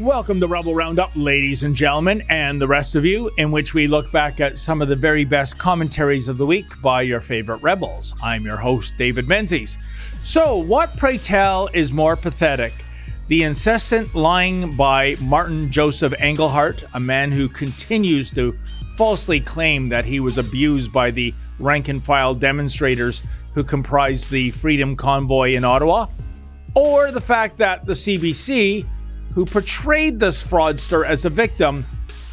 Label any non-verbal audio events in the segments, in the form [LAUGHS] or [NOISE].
Welcome to Rebel Roundup, ladies and gentlemen, and the rest of you, in which we look back at some of the very best commentaries of the week by your favorite rebels. I'm your host, David Menzies. So, what, pray tell, is more pathetic? The incessant lying by Martin Joseph Engelhardt, a man who continues to falsely claim that he was abused by the rank and file demonstrators who comprised the Freedom Convoy in Ottawa, or the fact that the CBC, who portrayed this fraudster as a victim,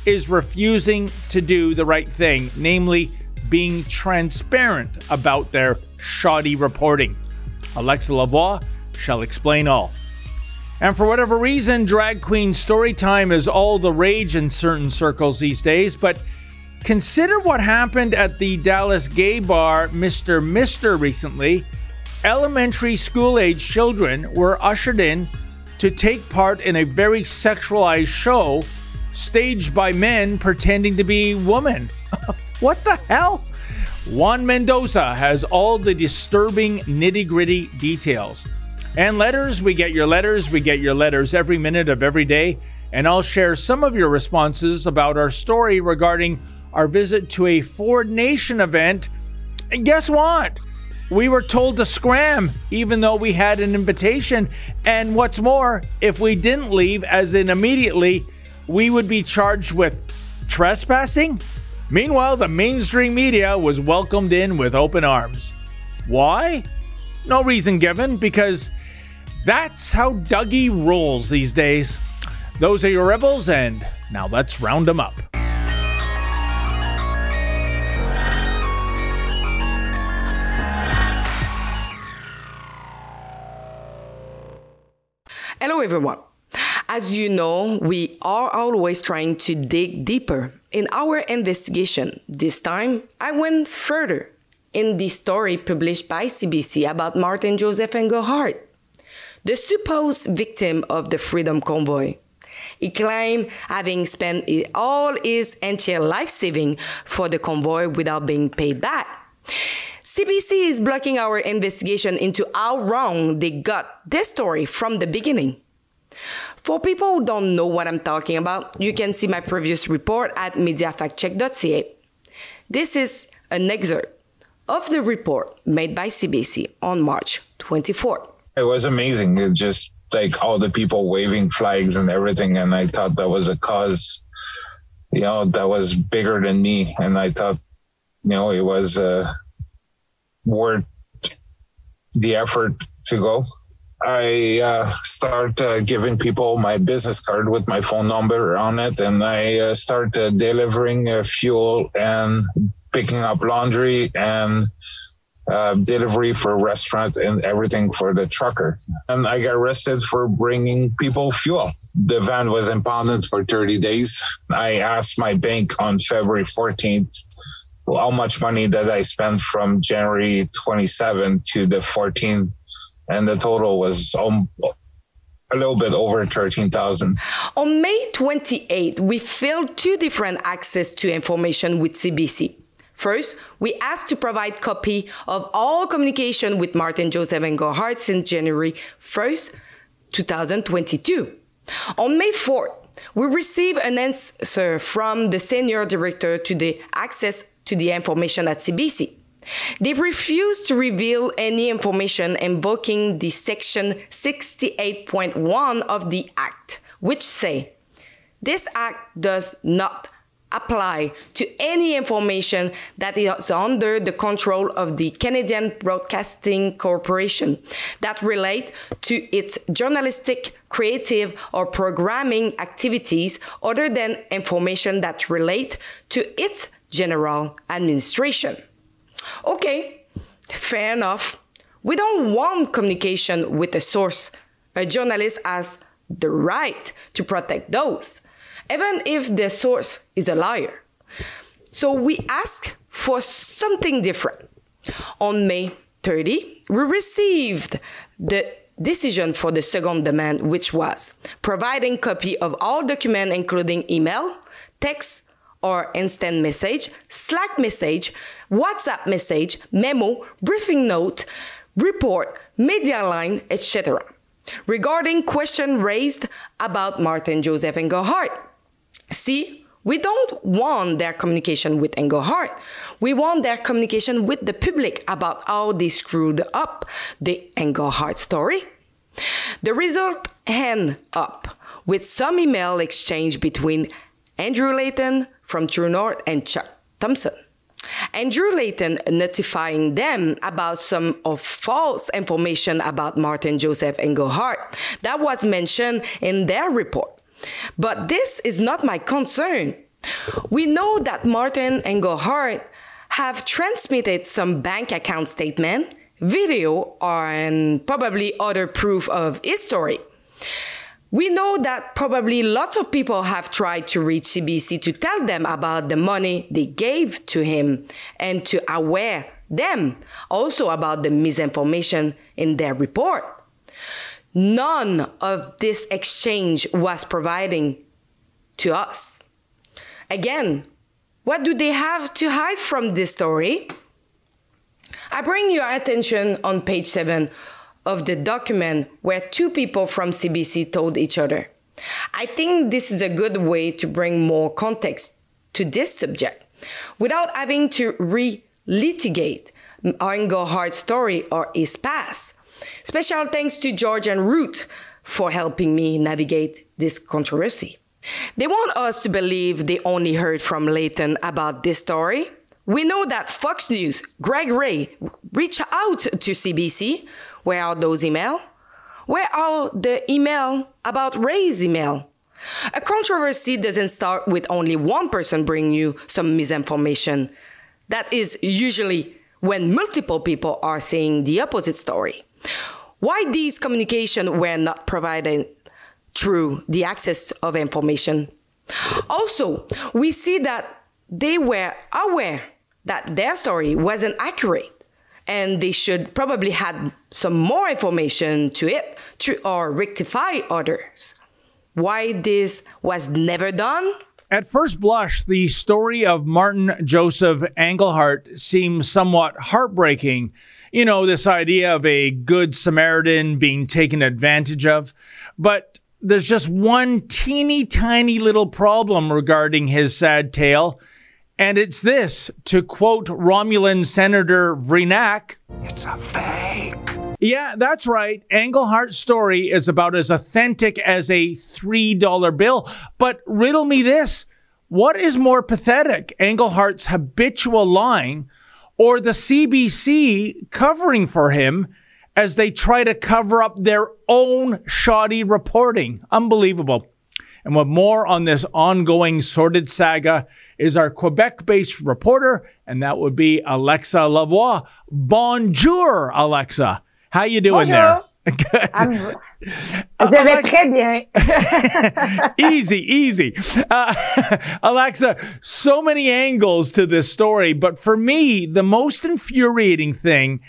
is refusing to do the right thing, namely being transparent about their shoddy reporting. Alexa Lavoie shall explain all. And for whatever reason, drag queen story time is all the rage in certain circles these days, but consider what happened at the Dallas gay bar Mr. Mister recently. Elementary school age children were ushered in to take part in a very sexualized show staged by men pretending to be women. [LAUGHS] what the hell? Juan Mendoza has all the disturbing nitty gritty details. And letters, we get your letters, we get your letters every minute of every day. And I'll share some of your responses about our story regarding our visit to a Ford Nation event. And guess what? We were told to scram, even though we had an invitation. And what's more, if we didn't leave, as in immediately, we would be charged with trespassing. Meanwhile, the mainstream media was welcomed in with open arms. Why? No reason given, because that's how Dougie rolls these days. Those are your rebels, and now let's round them up. Hello, everyone. As you know, we are always trying to dig deeper in our investigation. This time, I went further in the story published by CBC about Martin Joseph Engelhardt, the supposed victim of the Freedom Convoy. He claimed having spent all his entire life saving for the convoy without being paid back. CBC is blocking our investigation into how wrong they got this story from the beginning. For people who don't know what I'm talking about, you can see my previous report at mediafactcheck.ca. This is an excerpt of the report made by CBC on March 24th. It was amazing. It just like all the people waving flags and everything. And I thought that was a cause, you know, that was bigger than me. And I thought, you know, it was, worth the effort to go. I uh, start uh, giving people my business card with my phone number on it, and I uh, start uh, delivering uh, fuel and picking up laundry and uh, delivery for restaurant and everything for the trucker. And I got arrested for bringing people fuel. The van was impounded for 30 days. I asked my bank on February 14th how much money did I spend from January 27 to the 14th, and the total was um, a little bit over 13,000. On May 28, we filled two different access to information with CBC. First, we asked to provide copy of all communication with Martin Joseph Engelhart since January 1st, 2022. On May 4th, we received an answer from the senior director to the access to the information at CBC. They refused to reveal any information invoking the section 68.1 of the Act, which say, this act does not apply to any information that is under the control of the Canadian Broadcasting Corporation that relate to its journalistic, creative, or programming activities other than information that relate to its general administration. Okay, fair enough. We don't want communication with a source. A journalist has the right to protect those, even if the source is a liar. So we ask for something different. On May 30, we received the decision for the second demand, which was providing copy of all documents, including email, text, or instant message, Slack message, WhatsApp message, memo, briefing note, report, media line, etc. regarding question raised about Martin Joseph Engelhardt. See, we don't want their communication with Engelhardt. We want their communication with the public about how they screwed up the Engelhardt story. The result end up with some email exchange between Andrew Lawton from True North and Chuck Thompson. Andrew Lawton notifying them about some of false information about Martin Joseph Engelhardt that was mentioned in their report. But this is not my concern. We know that Martin Engelhardt have transmitted some bank account statement, video, and probably other proof of his story. We know that probably lots of people have tried to reach CBC to tell them about the money they gave to him and to aware them also about the misinformation in their report. None of this exchange was providing to us. Again, what do they have to hide from this story? I bring your attention on page 7 of the document where two people from CBC told each other. I think this is a good way to bring more context to this subject without having to re litigate Engelhardt's story or his past. Special thanks to George and Ruth for helping me navigate this controversy. They want us to believe they only heard from Lawton about this story. We know that Fox News, Greg Ray, reached out to CBC where are those emails? Where are the email about Ray's email? A controversy doesn't start with only one person bringing you some misinformation. That is usually when multiple people are saying the opposite story. Why these communications were not provided through the access of information. Also, we see that they were aware that their story wasn't accurate and they should probably had some more information to it to or rectify others. Why this was never done? At first blush, the story of Martin Joseph Engelhardt seems somewhat heartbreaking. You know, this idea of a good Samaritan being taken advantage of. But there's just one teeny tiny little problem regarding his sad tale. And it's this, to quote Romulan Senator Vreenak, it's a fake. Yeah, that's right. Engelhardt's story is about as authentic as a $3 bill. But riddle me this what is more pathetic, Engelhardt's habitual lying or the CBC covering for him as they try to cover up their own shoddy reporting? Unbelievable. And with more on this ongoing sordid saga, is our Quebec based reporter, and that would be Alexa Lavoie. Bonjour, Alexa. How you doing Bonjour. there? [LAUGHS] I'm, je vais très bien. [LAUGHS] easy, easy. Uh, [LAUGHS] Alexa, so many angles to this story, but for me, the most infuriating thing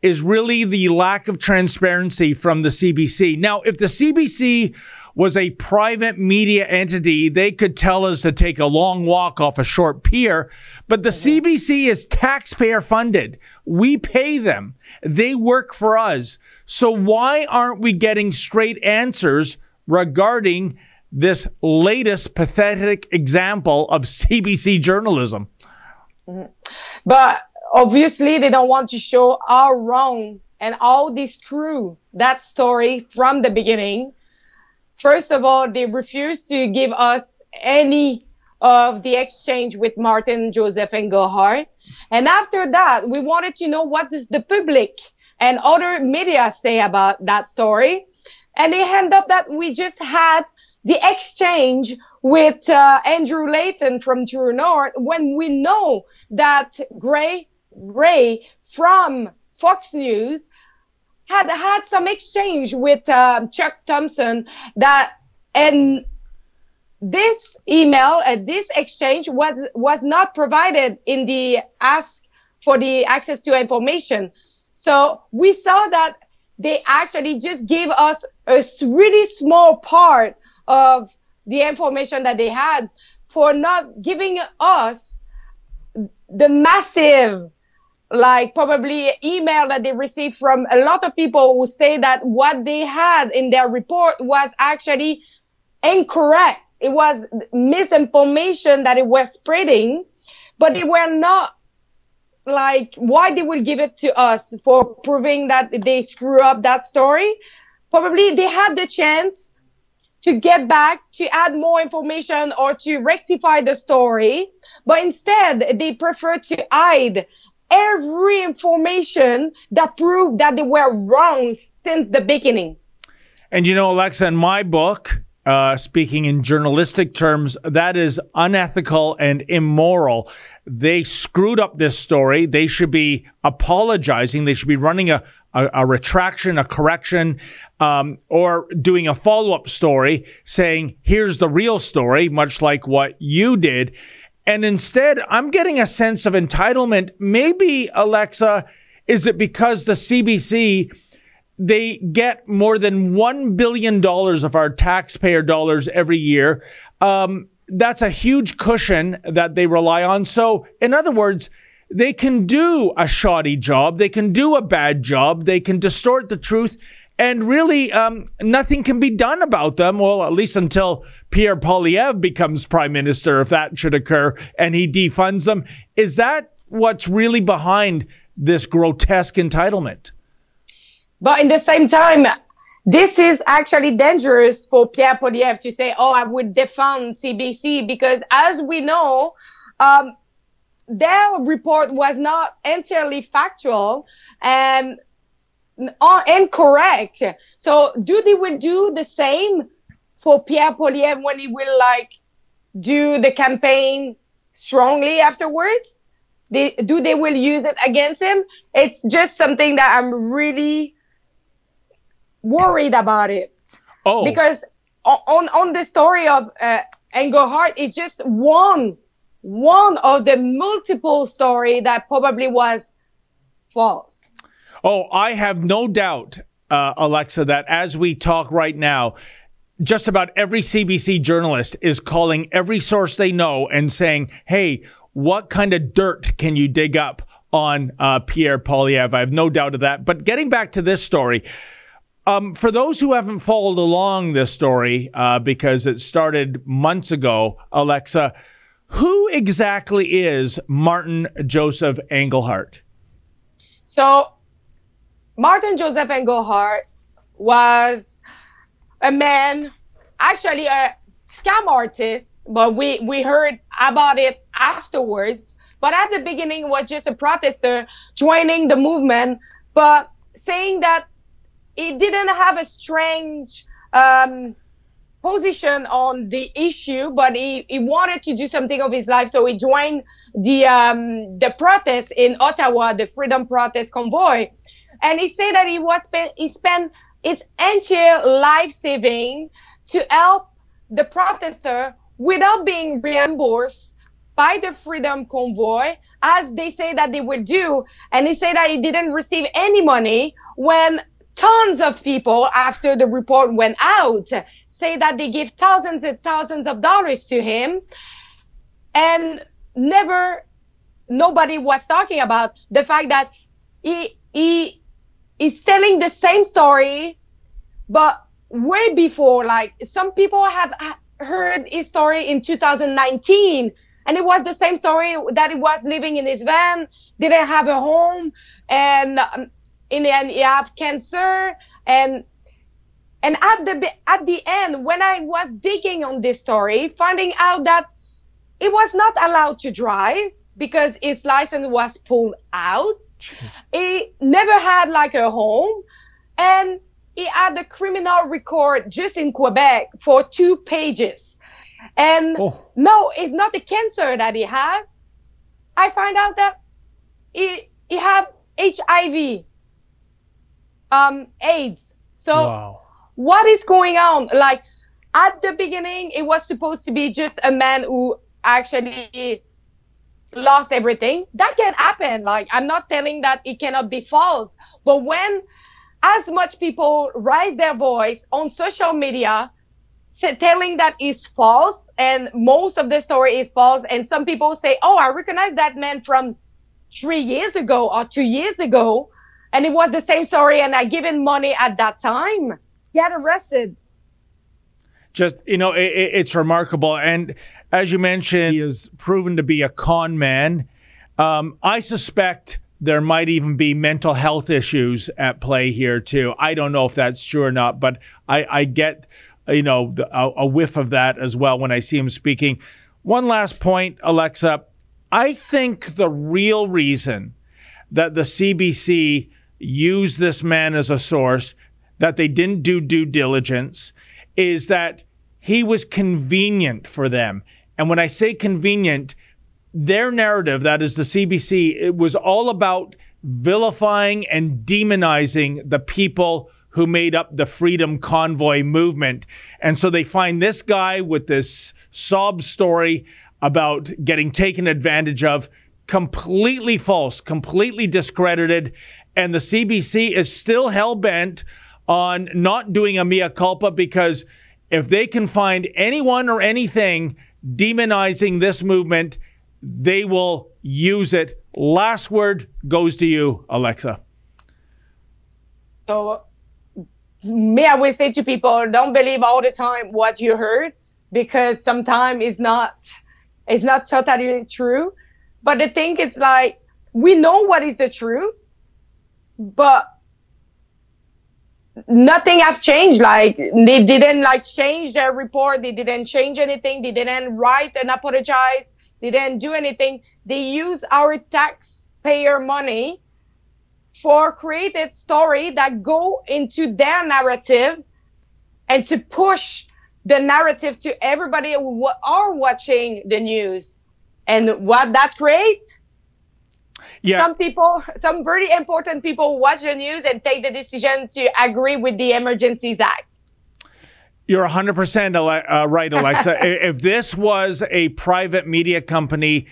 is really the lack of transparency from the CBC. Now, if the CBC was a private media entity, they could tell us to take a long walk off a short pier. But the CBC is taxpayer funded. We pay them. They work for us. So why aren't we getting straight answers regarding this latest pathetic example of [LAUGHS] CBC journalism? Mm-hmm. But obviously, they don't want to show how wrong and how they screw that story from the beginning First of all, they refused to give us any of the exchange with Martin, Joseph, Engelhardt. And after that, we wanted to know what does the public and other media say about that story. And they end up that we just had the exchange with uh, Andrew Lawton from True North when we know that Gray Ray from Fox News had had some exchange with um, Chuck Thompson that and this email and uh, this exchange was was not provided in the ask for the access to information. So we saw that they actually just gave us a really small part of the information that they had for not giving us the massive like probably email that they received from a lot of people who say that what they had in their report was actually incorrect. It was misinformation that it was spreading, but they were not like why they would give it to us for proving that they screw up that story. Probably they had the chance to get back to add more information or to rectify the story, but instead they prefer to hide every information that proved that they were wrong since the beginning. And you know, Alexa, in my book, uh, speaking in journalistic terms, that is unethical and immoral. They screwed up this story. They should be apologizing. They should be running a, a, a retraction, a correction, um, or doing a follow up story saying, here's the real story, much like what you did. And instead, I'm getting a sense of entitlement. Maybe, Alexa, is it because the CBC they get more than $1 billion of our taxpayer dollars every year. Um, that's a huge cushion that they rely on. So, in other words, they can do a shoddy job, they can do a bad job, they can distort the truth, and really um, nothing can be done about them. Well, at least until Pierre Poilievre becomes prime minister, if that should occur, and he defunds them. Is that what's really behind this grotesque entitlement? But in the same time, this is actually dangerous for Pierre Poilievre to say, "Oh, I would defund CBC," because as we know, um, their report was not entirely factual, and uh, incorrect. So do they will do the same for Pierre Poilievre when he will like do the campaign strongly afterwards? They, do they will use it against him? It's just something that I'm really worried about it. Oh, because on on the story of uh, Engelhardt, it's just one one of the multiple story that probably was false. Oh, I have no doubt, uh, Alexa, that as we talk right now, just about every CBC journalist is calling every source they know and saying, hey, what kind of dirt can you dig up on uh, Pierre Poilievre? I have no doubt of that. But getting back to this story, um, for those who haven't followed along this story, uh, because it started months ago, Alexa, who exactly is Martin Joseph Engelhardt? So Martin Joseph Engelhardt was a man, actually a scam artist, but we, we heard about it afterwards. But at the beginning was just a protester joining the movement, but saying that he didn't have a strange um, position on the issue, but he, he wanted to do something of his life. So he joined the um, the protest in Ottawa, the Freedom Protest Convoy and he said that he was spent, he spent his entire life saving to help the protester without being reimbursed by the Freedom Convoy, as they say that they would do. And he said that he didn't receive any money when tons of people after the report went out say that they give thousands and thousands of dollars to him and never nobody was talking about the fact that he he is telling the same story, but way before, like some people have heard his story in 2019 and it was the same story that he was living in his van, didn't have a home, and um, in the end he had cancer, and and at the at the end when I was digging on this story, finding out that he was not allowed to drive, because his license was pulled out. he never had like a home and he had a criminal record just in Quebec for two pages. And oh. no, it's not the cancer that he had. I find out that he he have HIV, um, AIDS. So wow. what is going on? Like at the beginning, it was supposed to be just a man who actually lost everything. That can happen. Like, I'm not telling that it cannot be false, but when as much people raise their voice on social media, say, telling that is false, and most of the story is false, and some people say, "Oh, I recognize that man from three years ago or two years ago, and it was the same story, and I given money at that time, get arrested. Just you know, it, it's remarkable, and as you mentioned, he is proven to be a con man. Um, I suspect there might even be mental health issues at play here too. I don't know if that's true or not, but I, I get you know the, a, a whiff of that as well when I see him speaking. One last point, Alexa. I think the real reason that the CBC used this man as a source, that they didn't do due diligence, is that he was convenient for them. And when I say convenient, their narrative, that is the CBC, it was all about vilifying and demonizing the people who made up the Freedom Convoy movement. And so they find this guy with this sob story about getting taken advantage of, completely false, completely discredited. And the CBC is still hell bent on not doing a mea culpa because if they can find anyone or anything demonizing this movement, they will use it. Last word goes to you, Alexa. So, me, I will say to people, don't believe all the time what you heard because sometimes it's not, it's not totally true. But the thing is like, we know what is the truth, but nothing has changed. Like they didn't like change their report. They didn't change anything. They didn't write and apologize. They didn't do anything. They use our taxpayer money for created story that go into their narrative and to push the narrative to everybody who are watching the news. And what that creates yeah. some people, some very important people watch the news and take the decision to agree with the Emergencies Act. You're 100% uh, right, Alexa. [LAUGHS] if this was a private media company,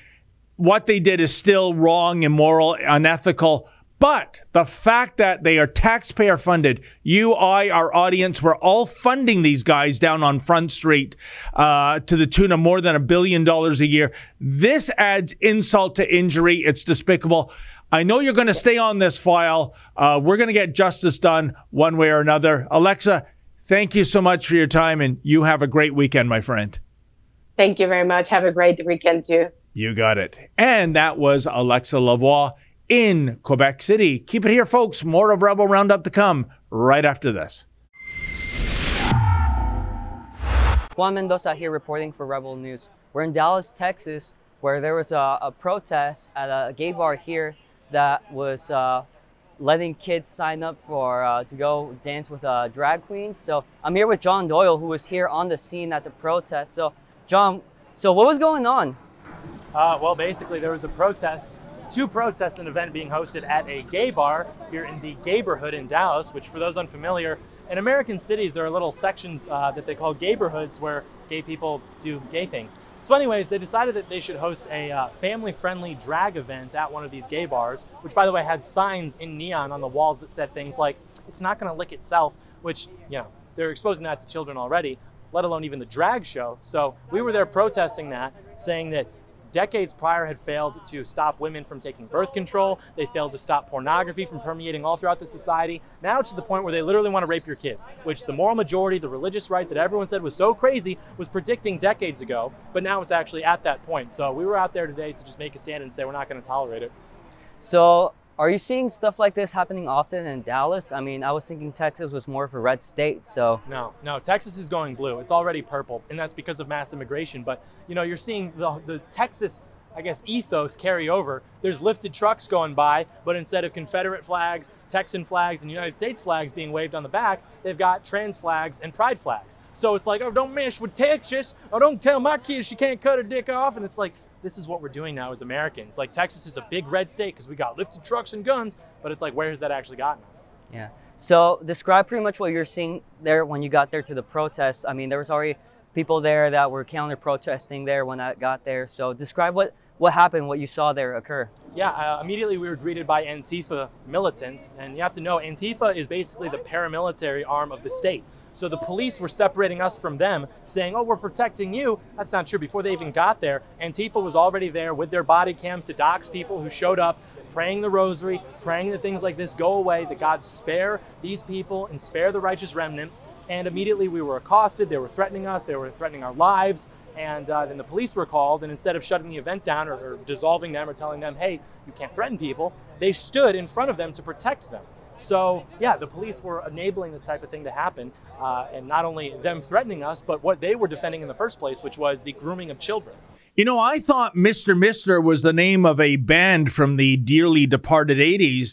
what they did is still wrong, immoral, unethical. But the fact that they are taxpayer funded, you, I, our audience, we're all funding these guys down on Front Street uh, to the tune of more than a billion dollars a year. This adds insult to injury. It's despicable. I know you're going to stay on this file. Uh, we're going to get justice done one way or another. Alexa, thank you so much for your time, and you have a great weekend, my friend. Thank you very much. Have a great weekend, too. You got it. And that was Alexa Lavoie in Quebec City. Keep it here, folks. More of Rebel Roundup to come right after this. Juan Mendoza here reporting for Rebel News. We're in Dallas, Texas, where there was a, a protest at a gay bar here that was uh, letting kids sign up for uh, to go dance with uh, drag queens. So I'm here with John Doyle, who was here on the scene at the protest. So, John, so what was going on? Uh, well, basically, there was a protest two protests—an event being hosted at a gay bar here in the Gayborhood in Dallas, which for those unfamiliar, in American cities there are little sections uh, that they call gayborhoods where gay people do gay things. So anyways, they decided that they should host a uh, family-friendly drag event at one of these gay bars, which by the way had signs in neon on the walls that said things like, it's not gonna lick itself, which, you know, they're exposing that to children already, let alone even the drag show. So we were there protesting that, saying that decades prior had failed to stop women from taking birth control. They failed to stop pornography from permeating all throughout the society. Now it's to the point where they literally want to rape your kids, which the moral majority, the religious right that everyone said was so crazy, was predicting decades ago. But now it's actually at that point. So we were out there today to just make a stand and say we're not going to tolerate it. So are you seeing stuff like this happening often in Dallas? I mean, I was thinking Texas was more of a red state, so. No, no, Texas is going blue. It's already purple, and that's because of mass immigration. But, you know, you're seeing the, the Texas, I guess, ethos carry over. There's lifted trucks going by, but instead of Confederate flags, Texan flags, and United States flags being waved on the back, they've got trans flags and pride flags. So it's like, oh, don't mess with Texas. Oh, don't tell my kids she can't cut her dick off. And it's like, this is what we're doing now as Americans. Like Texas is a big red state because we got lifted trucks and guns, but it's like where has that actually gotten us? Yeah. So describe pretty much what you're seeing there when you got there to the protests. I mean, there was already people there that were counter protesting there when I got there. So describe what what happened, what you saw there occur. Yeah, uh, immediately we were greeted by Antifa militants, and you have to know Antifa is basically the paramilitary arm of the state. So the police were separating us from them, saying, "Oh, we're protecting you." That's not true. Before they even got there, Antifa was already there with their body cams to dox people who showed up, praying the rosary, praying that things like this go away, that God spare these people and spare the righteous remnant. And immediately we were accosted. They were threatening us. They were threatening our lives. And uh, then the police were called, and instead of shutting the event down or, or dissolving them or telling them, "Hey, you can't threaten people," they stood in front of them to protect them. So, yeah, the police were enabling this type of thing to happen. Uh, and not only them threatening us, but what they were defending in the first place, which was the grooming of children. You know, I thought Mr. Mister was the name of a band from the dearly departed 80s.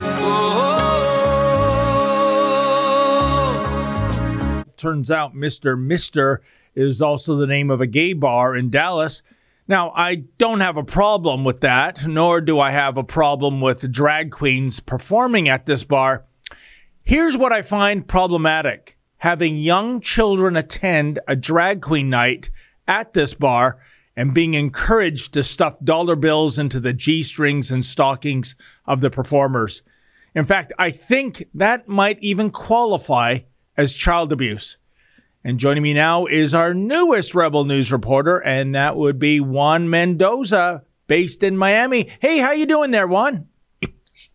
Turns out Mr. Mister is also the name of a gay bar in Dallas. Now, I don't have a problem with that, nor do I have a problem with drag queens performing at this bar. Here's what I find problematic having young children attend a drag queen night at this bar and being encouraged to stuff dollar bills into the G strings and stockings of the performers. In fact, I think that might even qualify as child abuse. And joining me now is our newest Rebel News reporter, and that would be Juan Mendoza, based in Miami. Hey, how you doing there, Juan?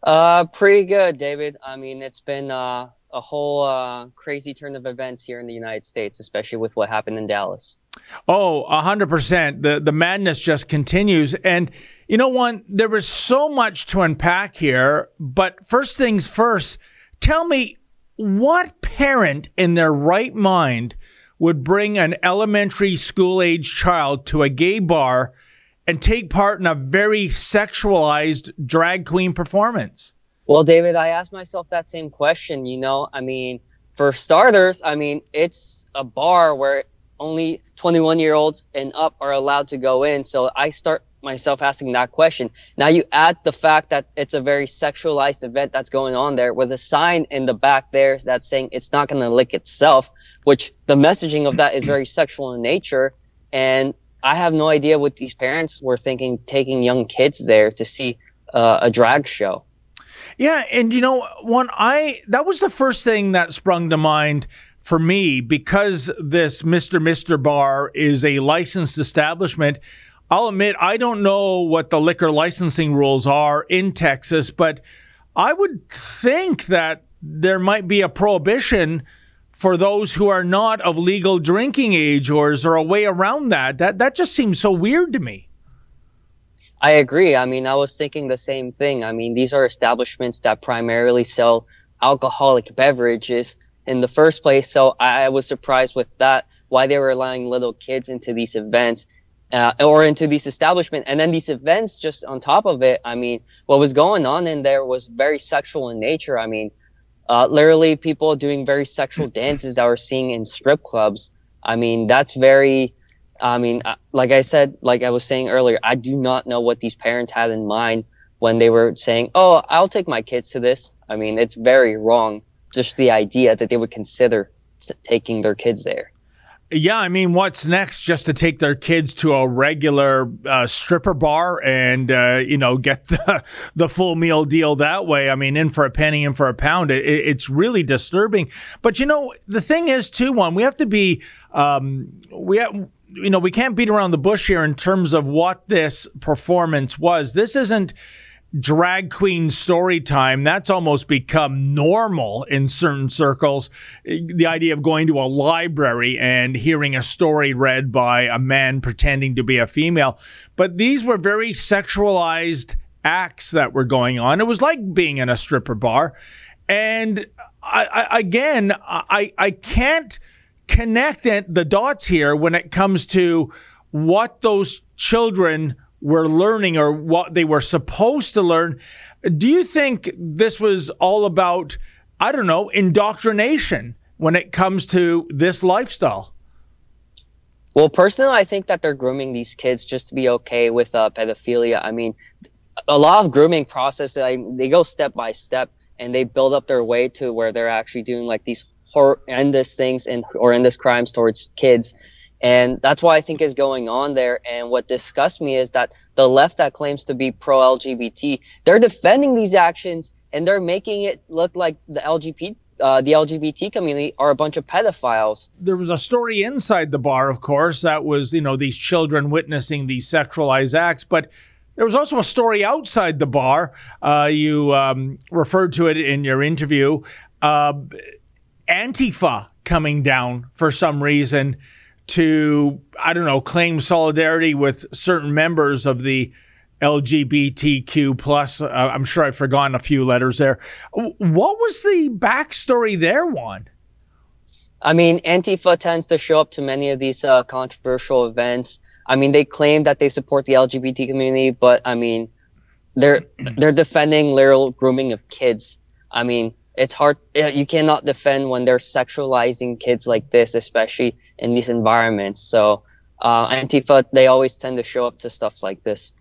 Uh, pretty good, David. I mean, it's been uh, a whole uh, crazy turn of events here in the United States, especially with what happened in Dallas. Oh, a hundred percent. The the madness just continues, and you know, Juan there was so much to unpack here. But first things first, tell me what parent in their right mind would bring an elementary school age child to a gay bar and take part in a very sexualized drag queen performance? Well, David, I asked myself that same question. You know, I mean, for starters, I mean, it's a bar where only 21 year olds and up are allowed to go in. So I start myself asking that question. Now you add the fact that it's a very sexualized event that's going on there with a sign in the back there that's saying it's not going to lick itself, which the messaging of that is very sexual in nature. And I have no idea what these parents were thinking taking young kids there to see uh, a drag show. Yeah, and you know, when I that was the first thing that sprung to mind for me because this Mr. Mister Bar is a licensed establishment. I'll admit I don't know what the liquor licensing rules are in Texas, but I would think that there might be a prohibition for those who are not of legal drinking age or is there a way around that? That that just seems so weird to me. I agree. I mean, I was thinking the same thing. I mean, these are establishments that primarily sell alcoholic beverages in the first place. So I was surprised with that, why they were allowing little kids into these events. Uh, or into these establishments. And then these events, just on top of it, I mean, what was going on in there was very sexual in nature. I mean, uh, literally people doing very sexual dances that we're seeing in strip clubs. I mean, that's very, I mean, uh, like I said, like I was saying earlier, I do not know what these parents had in mind when they were saying, "Oh, I'll take my kids to this." I mean, it's very wrong. Just the idea that they would consider taking their kids there. Yeah, I mean, what's next? Just to take their kids to a regular uh, stripper bar and uh, you know get [LAUGHS] the the full meal deal that way. I mean, in for a penny, in for a pound. It, it's really disturbing. But you know, the thing is, too, Juan we have to be um, we have you know, we can't beat around the bush here in terms of what this performance was. This isn't drag queen story time. That's almost become normal in certain circles. The idea of going to a library and hearing a story read by a man pretending to be a female. But these were very sexualized acts that were going on. It was like being in a stripper bar. And I, I again, I, I can't connect the dots here when it comes to what those children were learning or what they were supposed to learn. Do you think this was all about, I don't know, indoctrination when it comes to this lifestyle? Well, personally, I think that they're grooming these kids just to be okay with uh, pedophilia. I mean, a lot of grooming process, they, they go step by step and they build up their way to where they're actually doing like these horrendous things and horrendous crimes towards kids. And that's what I think is going on there. And what disgusts me is that the left that claims to be pro LGBT, they're defending these actions and they're making it look like the LGBT uh, the LGBT community are a bunch of pedophiles. There was a story inside the bar, of course, that was, you know, these children witnessing these sexualized acts, but there was also a story outside the bar. Uh, you um, referred to it in your interview. Uh, Antifa coming down for some reason to, I don't know, claim solidarity with certain members of the LGBTQ plus. Uh, I'm sure I've forgotten a few letters there. What was the backstory there, Juan? I mean, Antifa tends to show up to many of these uh, controversial events. I mean, they claim that they support the LGBT community, but I mean, they're they're defending literal grooming of kids. I mean, it's hard. You cannot defend when they're sexualizing kids like this, especially in these environments. So, uh, Antifa they always tend to show up to stuff like this.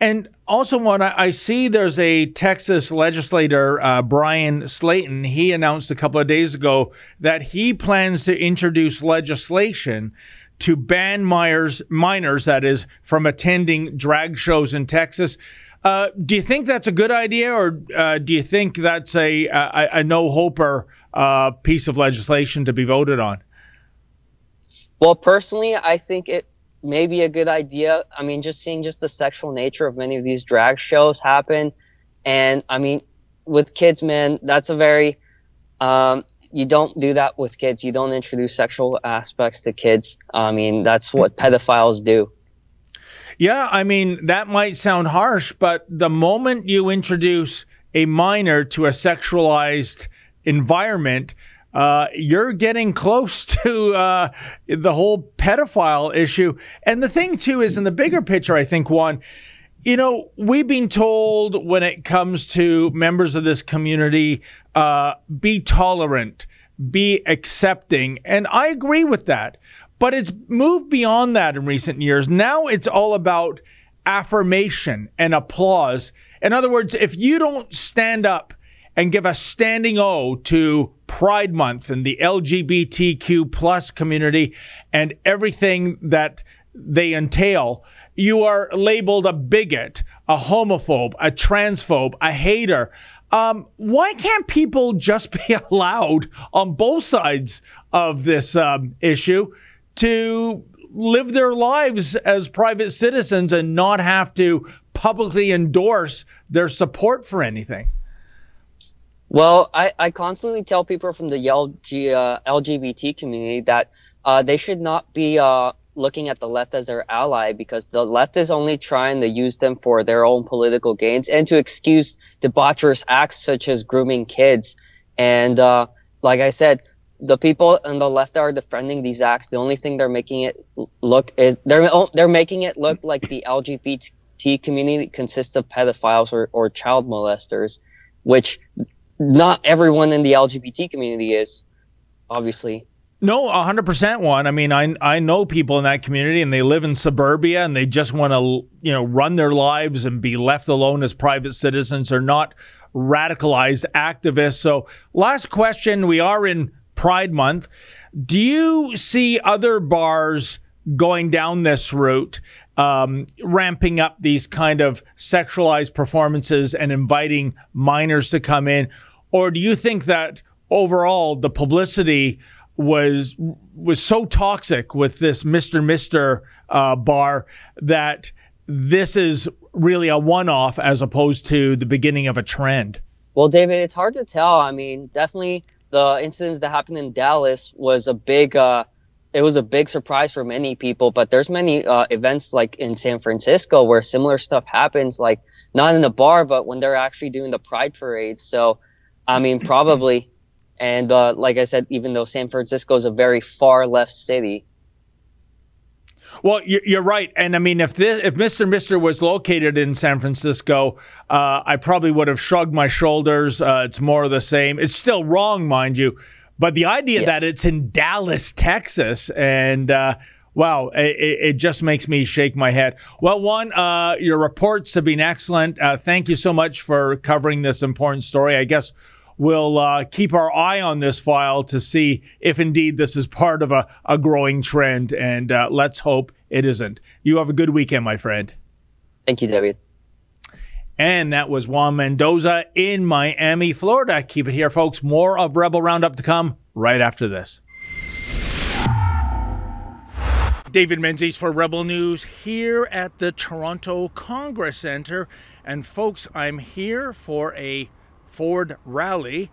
And also, Juan I see there's a Texas legislator, uh, Bryan Slaton. He announced a couple of days ago that he plans to introduce legislation to ban minors, minors, that is, from attending drag shows in Texas. Uh, do you think that's a good idea, or uh, do you think that's a a, a no hoper uh, piece of legislation to be voted on? Well, personally, I think it may be a good idea. I mean, just seeing just the sexual nature of many of these drag shows happen, and I mean, with kids, man, that's a very um, you don't do that with kids. You don't introduce sexual aspects to kids. I mean, that's what pedophiles do. Yeah, I mean, that might sound harsh, but the moment you introduce a minor to a sexualized environment, uh, you're getting close [LAUGHS] to uh, the whole pedophile issue. And the thing, too, is in the bigger picture, I think, Juan, you know, we've been told when it comes to members of this community, uh, be tolerant, be accepting. And I agree with that. But it's moved beyond that in recent years. Now it's all about affirmation and applause. In other words, if you don't stand up and give a standing O to Pride Month and the LGBTQ plus community and everything that they entail, you are labeled a bigot, a homophobe, a transphobe, a hater. Um, why can't people just [LAUGHS] be allowed on both sides of this um, issue to live their lives as private citizens and not have to publicly endorse their support for anything? Well, I, I constantly tell people from the LG, uh, LGBT community that uh, they should not be uh, looking at the left as their ally because the left is only trying to use them for their own political gains and to excuse debaucherous acts such as grooming kids. And uh, like I said, the people on the left are defending these acts, the only thing they're making it look is they're they're making it look like the LGBT community consists of pedophiles or, or child molesters, which not everyone in the LGBT community is, obviously. No, 100% Juan. I mean, I I know people in that community and they live in suburbia and they just want to, you know, run their lives and be left alone as private citizens or not radicalized activists. So, last question, we are in Pride month. Do you see other bars going down this route, um, ramping up these kind of sexualized performances and inviting minors to come in? Or do you think that overall the publicity was was so toxic with this Mr. Mister uh, bar that this is really a one off as opposed to the beginning of a trend? Well, David, it's hard to tell. I mean, definitely the incidents that happened in Dallas was a big uh, it was a big surprise for many people. But there's many uh, events like in San Francisco where similar stuff happens, like not in the bar, but when they're actually doing the pride parades. So, I mean, probably and uh, like I said, even though San Francisco is a very far left city. Well, you're right, and I mean, if this, if Mister Mister was located in San Francisco, uh, I probably would have shrugged my shoulders. Uh, it's more of the same. It's still wrong, mind you, but the idea yes. that it's in Dallas, Texas, and uh, wow, it, it, just makes me shake my head. Well, Juan, uh, your reports have been excellent. Uh, thank you so much for covering this important story. I guess we'll uh, keep our eye on this file to see if indeed this is part of a, a growing trend. And uh, let's hope it isn't. You have a good weekend, my friend. Thank you, David. And that was Juan Mendoza in Miami, Florida. Keep it here, folks. More of Rebel Roundup to come right after this. David Menzies for Rebel News here at the Toronto Congress Center. And folks, I'm here for a Ford rally.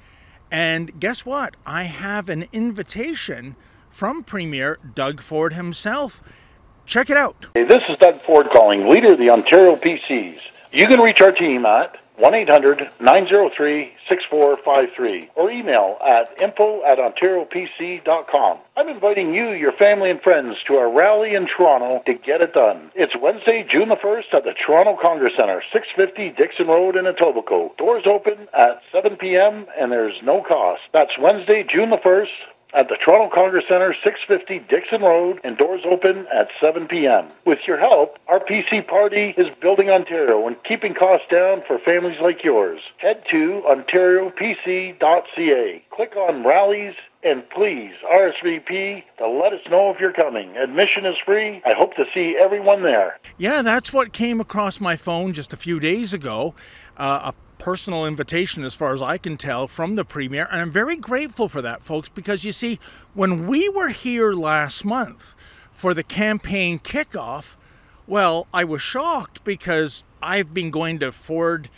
And guess what? I have an invitation from Premier Doug Ford himself. Check it out. Hey, this is Doug Ford calling, leader of the Ontario PCs. You can reach our team at 1 800 903 6453 or email at info at ontariopc.com. I'm inviting you, your family, and friends to our rally in Toronto to get it done. It's Wednesday, June the 1st at the Toronto Congress Centre, 650 Dixon Road in Etobicoke. Doors open at 7 p.m. and there's no cost. That's Wednesday, June the 1st at the Toronto Congress Centre, 650 Dixon Road, and doors open at 7 p.m. With your help, our PC party is building Ontario and keeping costs down for families like yours. Head to ontariopc.ca. Click on rallies and please RSVP to let us know if you're coming. Admission is free. I hope to see everyone there. Yeah, that's what came across my phone just a few days ago. Uh, a personal invitation, as far as I can tell, from the Premier. And I'm very grateful for that, folks, because you see, when we were here last month for the campaign kickoff, well, I was shocked because I've been going to Ford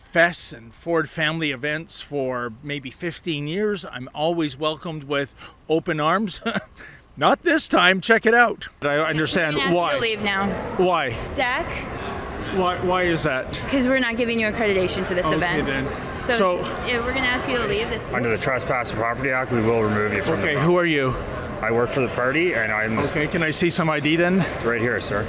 fests and Ford family events for maybe 15 years. I'm always welcomed with open arms. [LAUGHS] Not this time. Check it out. I understand ask why. You to leave now. Why? Zach, Why? Why is that? because we're not giving you accreditation to this Okay, event. then. So, So- yeah, we're gonna ask you to leave this. Under the Trespass and Property Act, we will remove you from Okay, the. who are you? I work for the party, and I'm Okay, can I see some ID then? it's right here, sir.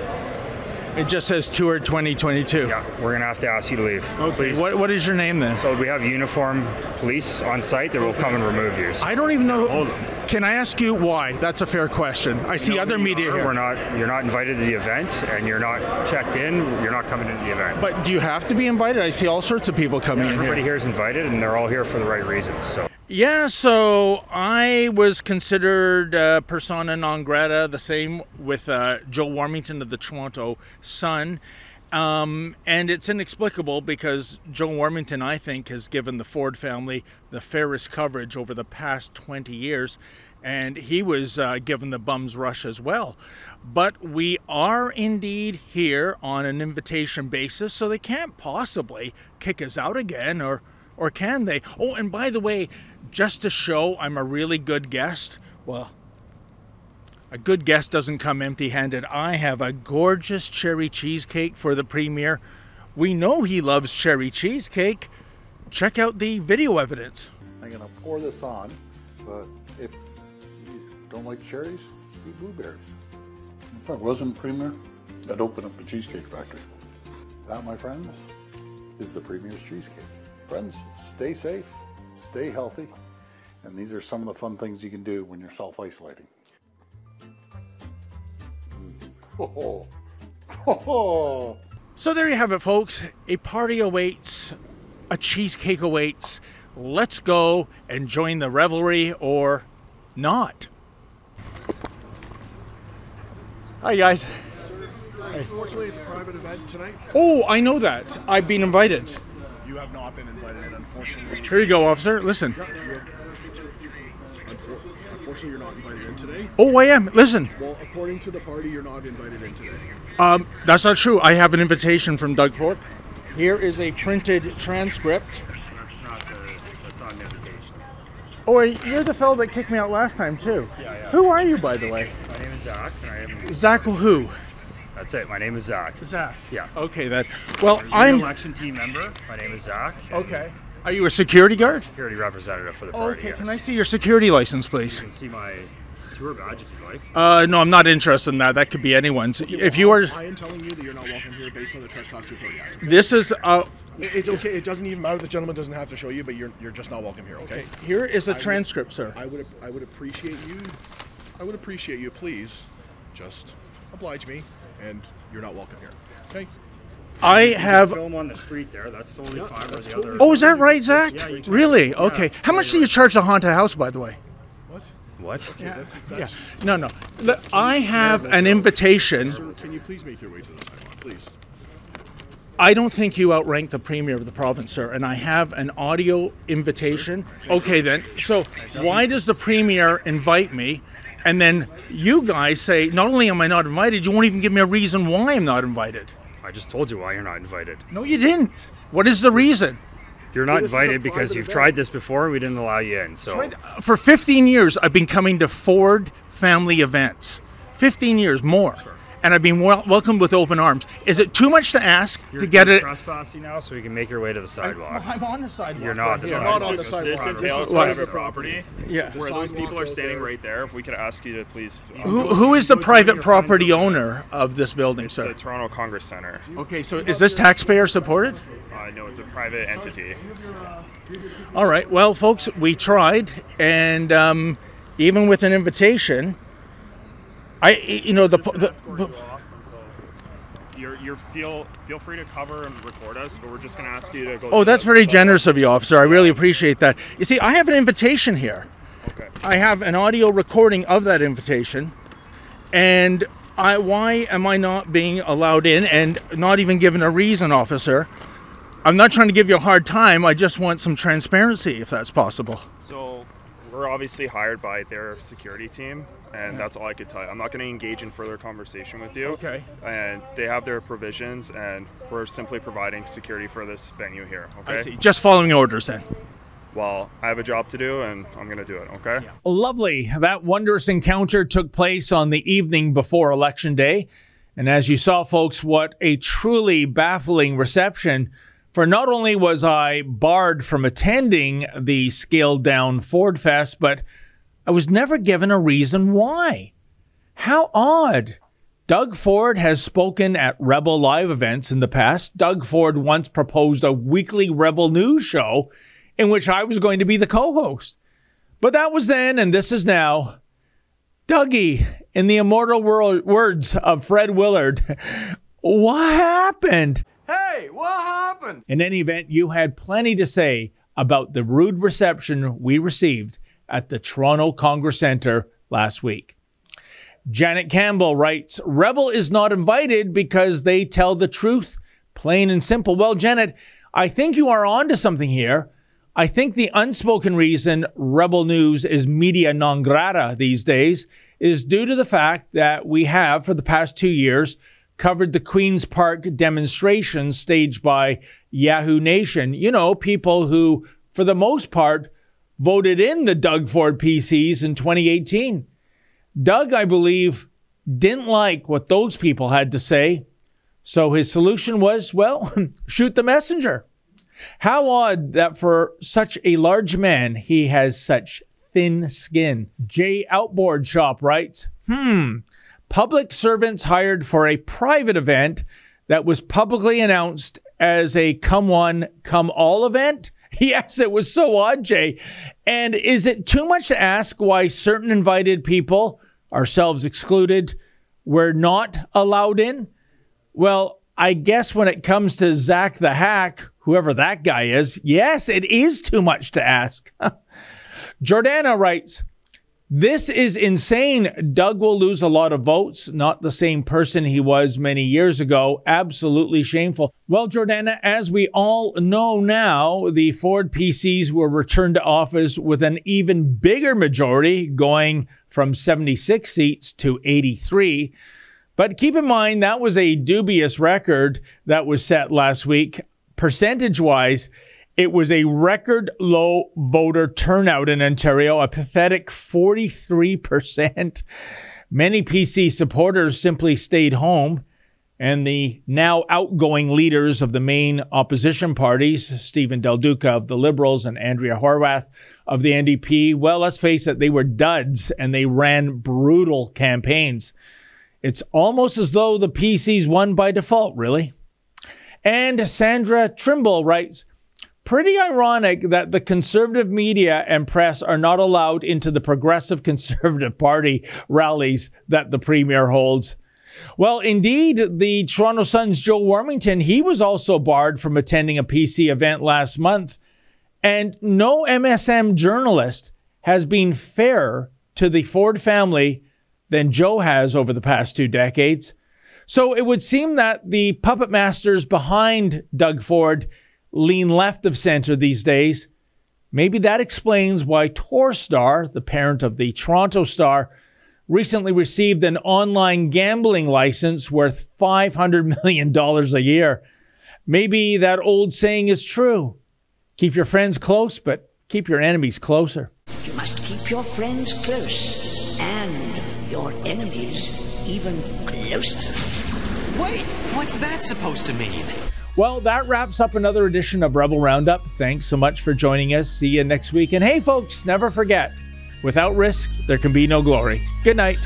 It just says tour 2022. Yeah, we're gonna have to ask you to leave. Okay. Please. What, what is your name then? So we have uniform police on site that will come and remove you. I don't even know. Hold on. Can I ask you why? That's a fair question. I see No, other media are. here. We're not. You're not invited to the event, and you're not checked in. You're not coming into the event. But do you have to be invited? I see all sorts of people coming in Everybody here. here is invited, and they're all here for the right reasons. So Yeah, so I was considered uh, persona non grata, the same with uh, Joe Warmington of the Toronto Sun. Um, and it's inexplicable because Joe Warmington, I think, has given the Ford family the fairest coverage over the past 20 years. And he was uh, given the bum's rush as well. But we are indeed here on an invitation basis, so they can't possibly kick us out again, or or can they? Oh, and by the way, just to show I'm a really good guest, well, a good guest doesn't come empty handed. I have a gorgeous cherry cheesecake for the premier. We know he loves cherry cheesecake. Check out the video evidence. I'm gonna pour this on, but if you don't like cherries, eat blueberries. If I wasn't premier, I'd open up a cheesecake factory. That, my friends, is the Premier's Cheesecake. Friends, stay safe, stay healthy, and these are some of the fun things you can do when you're self-isolating. Oh, [LAUGHS] oh. So there you have it, folks. A party awaits, a cheesecake awaits. Let's go and join the revelry or not. Hi, guys. Unfortunately, it's a private event tonight. Oh, I know that. I've been invited. You have not been invited in, unfortunately. Here you go, officer. Listen. Unfor- Unfortunately, you're not invited in today. Oh, I am. Listen. Well, according to the party, you're not invited in today. Um, that's not true. I have an invitation from Doug Ford. Here is a printed transcript. that's not the. That's not an invitation. Oh, you're the fellow that kicked me out last time too. Yeah, yeah. Who are you, by the way? My name is Zach, and I am. Zach who? That's it. My name is Zach. Zach. Yeah. Okay, then. Well, I'm an election team member. My name is Zach. okay. Are you a security guard? Security representative for the party. Okay. yes. Can I see your security license, please? You can see my tour badge if you like. Uh, no, I'm not interested in that. That could be anyone's. If you are, I am telling you that you're not welcome here based on the Trespass to Authority Act. this is uh, It's okay. It doesn't even matter. The gentleman doesn't have to show you, but you're you're just not welcome here. Okay. here is a I would- transcript, sir. I would I would appreciate you. I would appreciate you. Please, just oblige me, and you're not welcome here. Okay. I have. Film on the street there. That's totally fine. Or that's the totally other. Oh, is that right, Zach? Yeah, you Really? yeah, Okay. How much yeah, do you charge to haunt a house, by the way? What? What? That's, Yeah. that's, No, no. Look, I have an invitation. Sir, can you please make your way to the sidewalk, please? I don't think you outrank the premier of the province, sir. And I have an audio invitation. Okay, then. So why does the premier invite me? And then you guys say, not only am I not invited, you won't even give me a reason why I'm not invited. I just told you why you're not invited. No, you didn't. What is the reason? You're not invited because you've tried this before and we didn't allow you in. So For 15 years, I've been coming to Ford family events. 15 years more. And I've been wel- welcomed with open arms. Is it too much to ask you're to get it? trespassing now, so you can make your way to the sidewalk. I'm on the sidewalk. You're not the You're sidewalk. not on the This- sidewalk. This This entails is what- private property. Yeah. Where those Sidewalk people are out standing there. right there. If we could ask you to please. Who, who is the private property owner of this building, sir? The Toronto Congress Center. Okay, so is this taxpayer supported? I know it's a private entity. All right. Well, folks, we tried, and um, even with an invitation, I, you know, the, the, the You're, you're feel feel free to cover and record us, but we're just going to ask you to go. oh, that's very generous of you, officer. I really appreciate that. You see, I have an invitation here. Okay. I have an audio recording of that invitation, and I why am I not being allowed in and not even given a reason, officer? I'm not trying to give you a hard time. I just want some transparency, if that's possible. We're obviously hired by their security team, and Yeah. that's all I could tell you. I'm not going to engage in further conversation with you. Okay. And they have their provisions, and we're simply providing security for this venue here. Okay. I see. Just following orders then. Well, I have a job to do, and I'm going to do it. Okay. Lovely. That wondrous encounter took place on the evening before Election Day. And as you saw, folks, what a truly baffling reception. For not only was I barred from attending the scaled down Ford Fest, but I was never given a reason why. How odd. Doug Ford has spoken at Rebel Live events in the past. Doug Ford once proposed a weekly Rebel News show in which I was going to be the co host. But that was then, and this is now. Dougie, in the immortal wor- words of Fred Willard, [LAUGHS] what happened? Hey, what happened? In any event, you had plenty to say about the rude reception we received at the Toronto Congress Centre last week. Janet Campbell writes Rebel is not invited because they tell the truth, plain and simple. Well, Janet, I think you are onto something here. I think the unspoken reason Rebel News is media non grata these days is due to the fact that we have, for the past two years, covered the Queen's Park demonstration staged by Yahoo Nation. You know, people who, for the most part, voted in the Doug Ford PCs in 2018. Doug, I believe, didn't like what those people had to say. So his solution was, well, [LAUGHS] shoot the messenger. How odd that for such a large man, he has such thin skin. Jay Outboard Shop writes, hmm, public servants hired for a private event that was publicly announced as a come one, come all event? [LAUGHS] Yes, it was so odd, Jay. And is it too much to ask why certain invited people, ourselves excluded, were not allowed in? Well, I guess when it comes to Zach the Hack, whoever that guy is, yes, it is too much to ask. [LAUGHS] Jordana writes, this is insane. Doug will lose a lot of votes. Not the same person he was many years ago. Absolutely shameful. Well, Jordana, as we all know now, the Ford PCs were returned to office with an even bigger majority, going from 76 seats to 83. But keep in mind, that was a dubious record that was set last week. Percentage wise, it was a record low voter turnout in Ontario, a pathetic 43%. Many PC supporters simply stayed home, and the now outgoing leaders of the main opposition parties, Stephen Del Duca of the Liberals and Andrea Horwath of the NDP, well, let's face it, they were duds and they ran brutal campaigns. It's almost as though the PCs won by default, really. And Sandra Trimble writes, Pretty ironic that the conservative media and press are not allowed into the progressive [LAUGHS] conservative party rallies that the premier holds. Well, indeed, the Toronto Sun's Joe Warmington, he was also barred from attending a PC event last month. And no MSM journalist has been fairer to the Ford family than Joe has over the past two decades. So it would seem that the puppet masters behind Doug Ford lean left of center these days. Maybe that explains why Torstar, the parent of the Toronto Star, recently received an online gambling license worth $500 million a year. Maybe that old saying is true keep your friends close, but keep your enemies closer. You must keep your friends close and your enemies even closer. Wait, what's that supposed to mean? Well, that wraps up another edition of Rebel Roundup. Thanks so much for joining us. See you next week. And hey, folks, never forget without risk, there can be no glory. Good night.